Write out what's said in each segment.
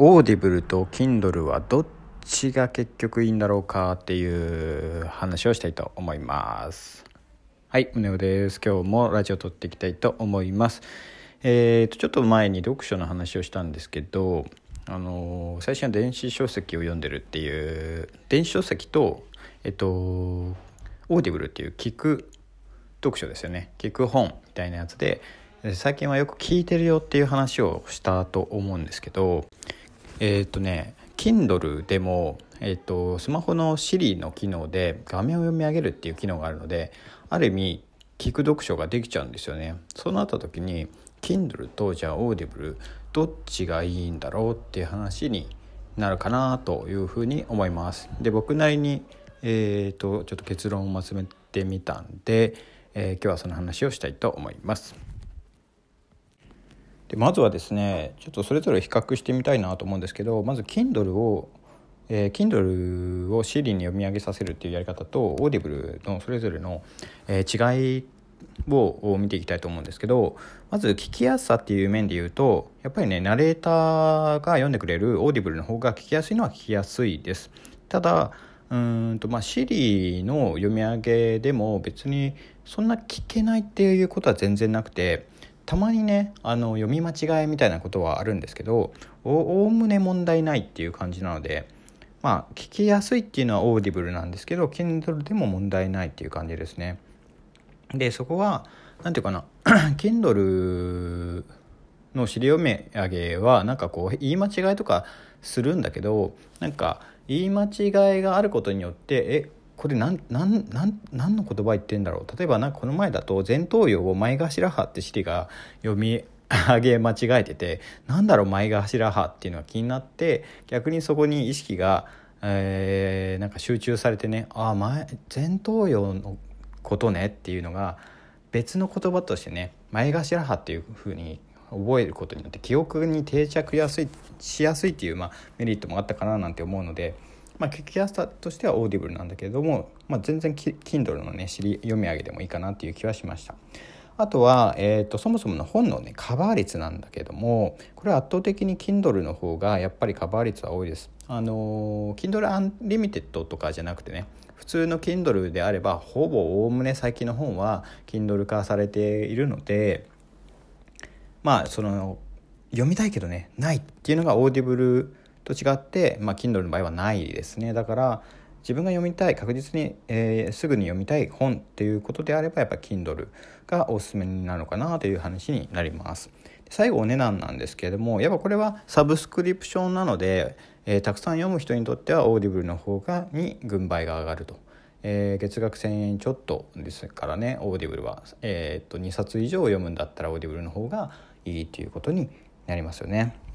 Audible と Kindle はどっちが結局いいんだろうかっていう話をしたいと思います。はい宗男です。今日もラジオ撮っていきたいと思います。えーとちょっと前に読書の話をしたんですけどあの最初は電子書籍を読んでるっていう電子書籍とえっと Audible っていう聞く読書ですよね。聞く本みたいなやつで最近はよく聞いてるよっていう話をしたと思うんですけどえっ、ー、とね Kindle でも、えーと、スマホの Siri の機能で画面を読み上げるっていう機能があるのである意味聞く読書ができちゃうんですよねそうなった時に Kindle とじゃあ Audible どっちがいいんだろうっていう話になるかなというふうに思いますで僕なりにえーと、とちょっと結論をまとめてみたんで、えー、今日はその話をしたいと思います。でまずはですねちょっとそれぞれ比較してみたいなと思うんですけどまず Kindle を、えー、Kindle を Siri に読み上げさせるっていうやり方と Audible のそれぞれの、えー、違いを見ていきたいと思うんですけどまず聞きやすさっていう面で言うとやっぱりねナレーターが読んでくれる Audible の方が聞きやすいのは聞きやすいです。ただうんとまあ Siri の読み上げでも別にそんな聞けないっていうことは全然なくてたまにねあの読み間違いみたいなことはあるんですけどおおむね問題ないっていう感じなのでまあ聞きやすいっていうのは Audible なんですけど Kindle でも問題ないっていう感じですね。でそこは何て言うかな Kindle の Siri 読み上げはなんかこう言い間違いとかするんだけどなんか言い間違いがあることによってえこれ何何何何の言葉言ってんだろう例えばなんかこの前だと前頭葉を前頭葉ってシリが読み上げ間違えててなんだろう前頭葉っていうのが気になって逆にそこに意識が、えー、なんか集中されてねああ前前頭葉のことねっていうのが別の言葉としてね前頭葉っていうふうに覚えることによって記憶に定着やすいしやすいっていう、まあ、メリットもあったかななんて思うので。まあ、聞きやすさとしては Audible なんだけれども、まあ、全然 Kindle のね読み上げでもいいかなっていう気はしました。あとは、えーと、そもそもの本のねカバー率なんだけどもこれは圧倒的に Kindle の方がやっぱりカバー率は多いです。あの Kindle Unlimited とかじゃなくてね普通の Kindle であればほぼおおむね最近の本は Kindle 化されているのでまあその読みたいけどねないっていうのが Audible と違って、まあ、Kindle の場合はないですねだから自分が読みたい確実に、えー、すぐに読みたい本っていうことであればやっぱ Kindle がおすすめになるのかなという話になります最後お値段なんですけれどもやっぱこれはサブスクリプションなので、えー、たくさん読む人にとっては Audible の方がに軍配が上がると。えー、月額1,000円ちょっとですからね Audible は、えー、っと2冊以上読むんだったら Audible の方がいいということになりますよね。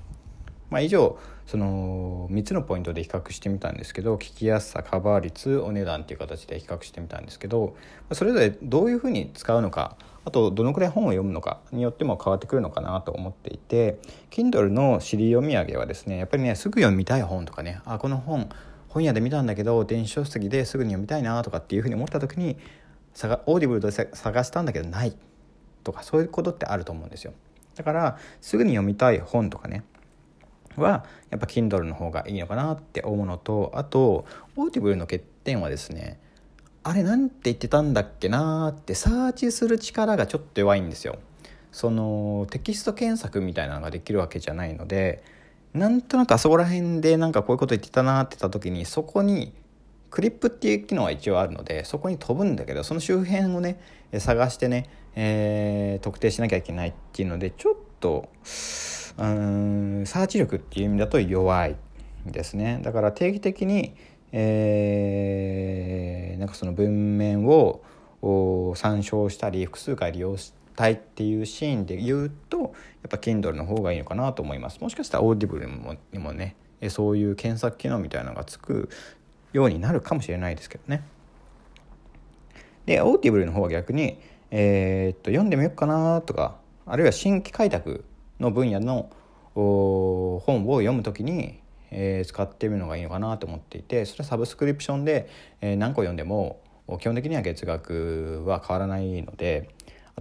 まあ、以上その3つのポイントで比較してみたんですけど聞きやすさカバー率お値段っていう形で比較してみたんですけどそれぞれどういうふうに使うのかあとどのくらい本を読むのかによっても変わってくるのかなと思っていて Kindle の尻読み上げはですねやっぱりねすぐ読みたい本とかねあこの本本屋で見たんだけど電子書籍ですぐに読みたいなとかっていうふうに思った時にAudible で探したんだけどないとかそういうことってあると思うんですよ。だからすぐに読みたい本とかねはやっぱ Kindle の方がいいのかなって思うのとあと Audible の欠点はですねあれなんて言ってたんだっけなーってサーチする力がちょっと弱いんですよ。そのテキスト検索みたいなのができるわけじゃないのでなんとなくあそこら辺でなんかこういうこと言ってたなって言った時にそこにクリップっていう機能は一応あるのでそこに飛ぶんだけどその周辺をね探してね、えー、特定しなきゃいけないっていうのでちょっとうんサーチ力っていう意味だと弱いですね。だから定期的に、えー、なんかその文面を参照したり複数回利用したいっていうシーンで言うとやっぱ Kindle の方がいいのかなと思います。もしかしたら Audible にもねそういう検索機能みたいなのがつくようになるかもしれないですけどね。で Audible の方は逆に、えー、っと読んでみようかなとかあるいは新規開拓の分野の本を読む時に、えー、使ってみるのがいいのかなと思っていてそれはサブスクリプションで、えー、何個読んでも基本的には月額は変わらないので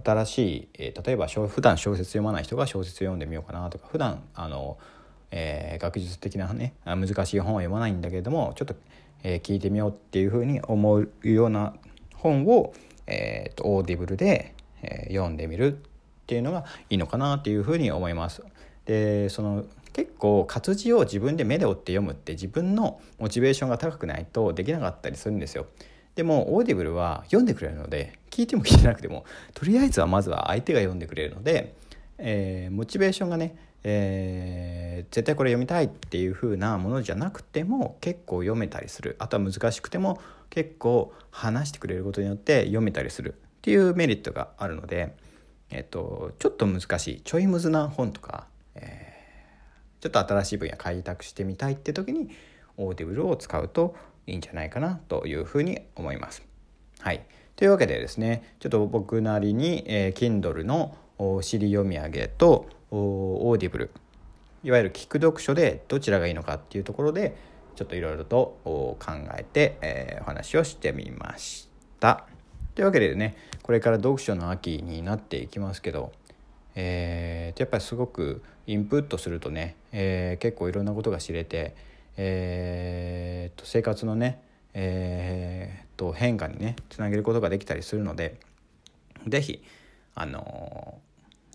新しい、えー、例えば普段小説読まない人が小説読んでみようかなとか普段あのえー、学術的なね難しい本は読まないんだけれどもちょっと、えー、聞いてみようっていうふうに思うような本を、えーと、オーディブルで、えー、読んでみるっていうのがいいのかなっていうふうに思います。でその結構活字を自分で目で追って読むって自分のモチベーションが高くないとできなかったりするんですよ。でもオーディブルは読んでくれるので聞いても聞いてなくても とりあえずはまずは相手が読んでくれるので、えー、モチベーションがね、えー、絶対これ読みたいっていう風なものじゃなくても結構読めたりするあとは難しくても結構話してくれることによって読めたりするっていうメリットがあるので、えっと、ちょっと難しいちょいむずな本とか、えー、ちょっと新しい分野開拓してみたいって時にオーディブルを使うといいんじゃないかなというふうに思います。はい、というわけでですねちょっと僕なりに、えー、Kindle の尻読み上げとオーディブルいわゆる聞く読書でどちらがいいのかっていうところでちょっといろいろと考えて、えー、お話をしてみました。というわけでねこれから読書の秋になっていきますけど、えー、やっぱりすごくインプットするとね、えー、結構いろんなことが知れて、えー、と生活のね、えー、と変化にねつなげることができたりするので是非あの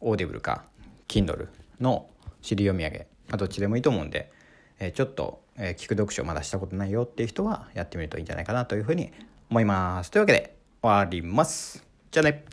オーディブルか Kindle の尻読み上げ、まあ、どっちでもいいと思うんで、えー、ちょっと、えー、聞く読書まだしたことないよっていう人はやってみるといいんじゃないかなというふうに思います。というわけで終わります。じゃあね。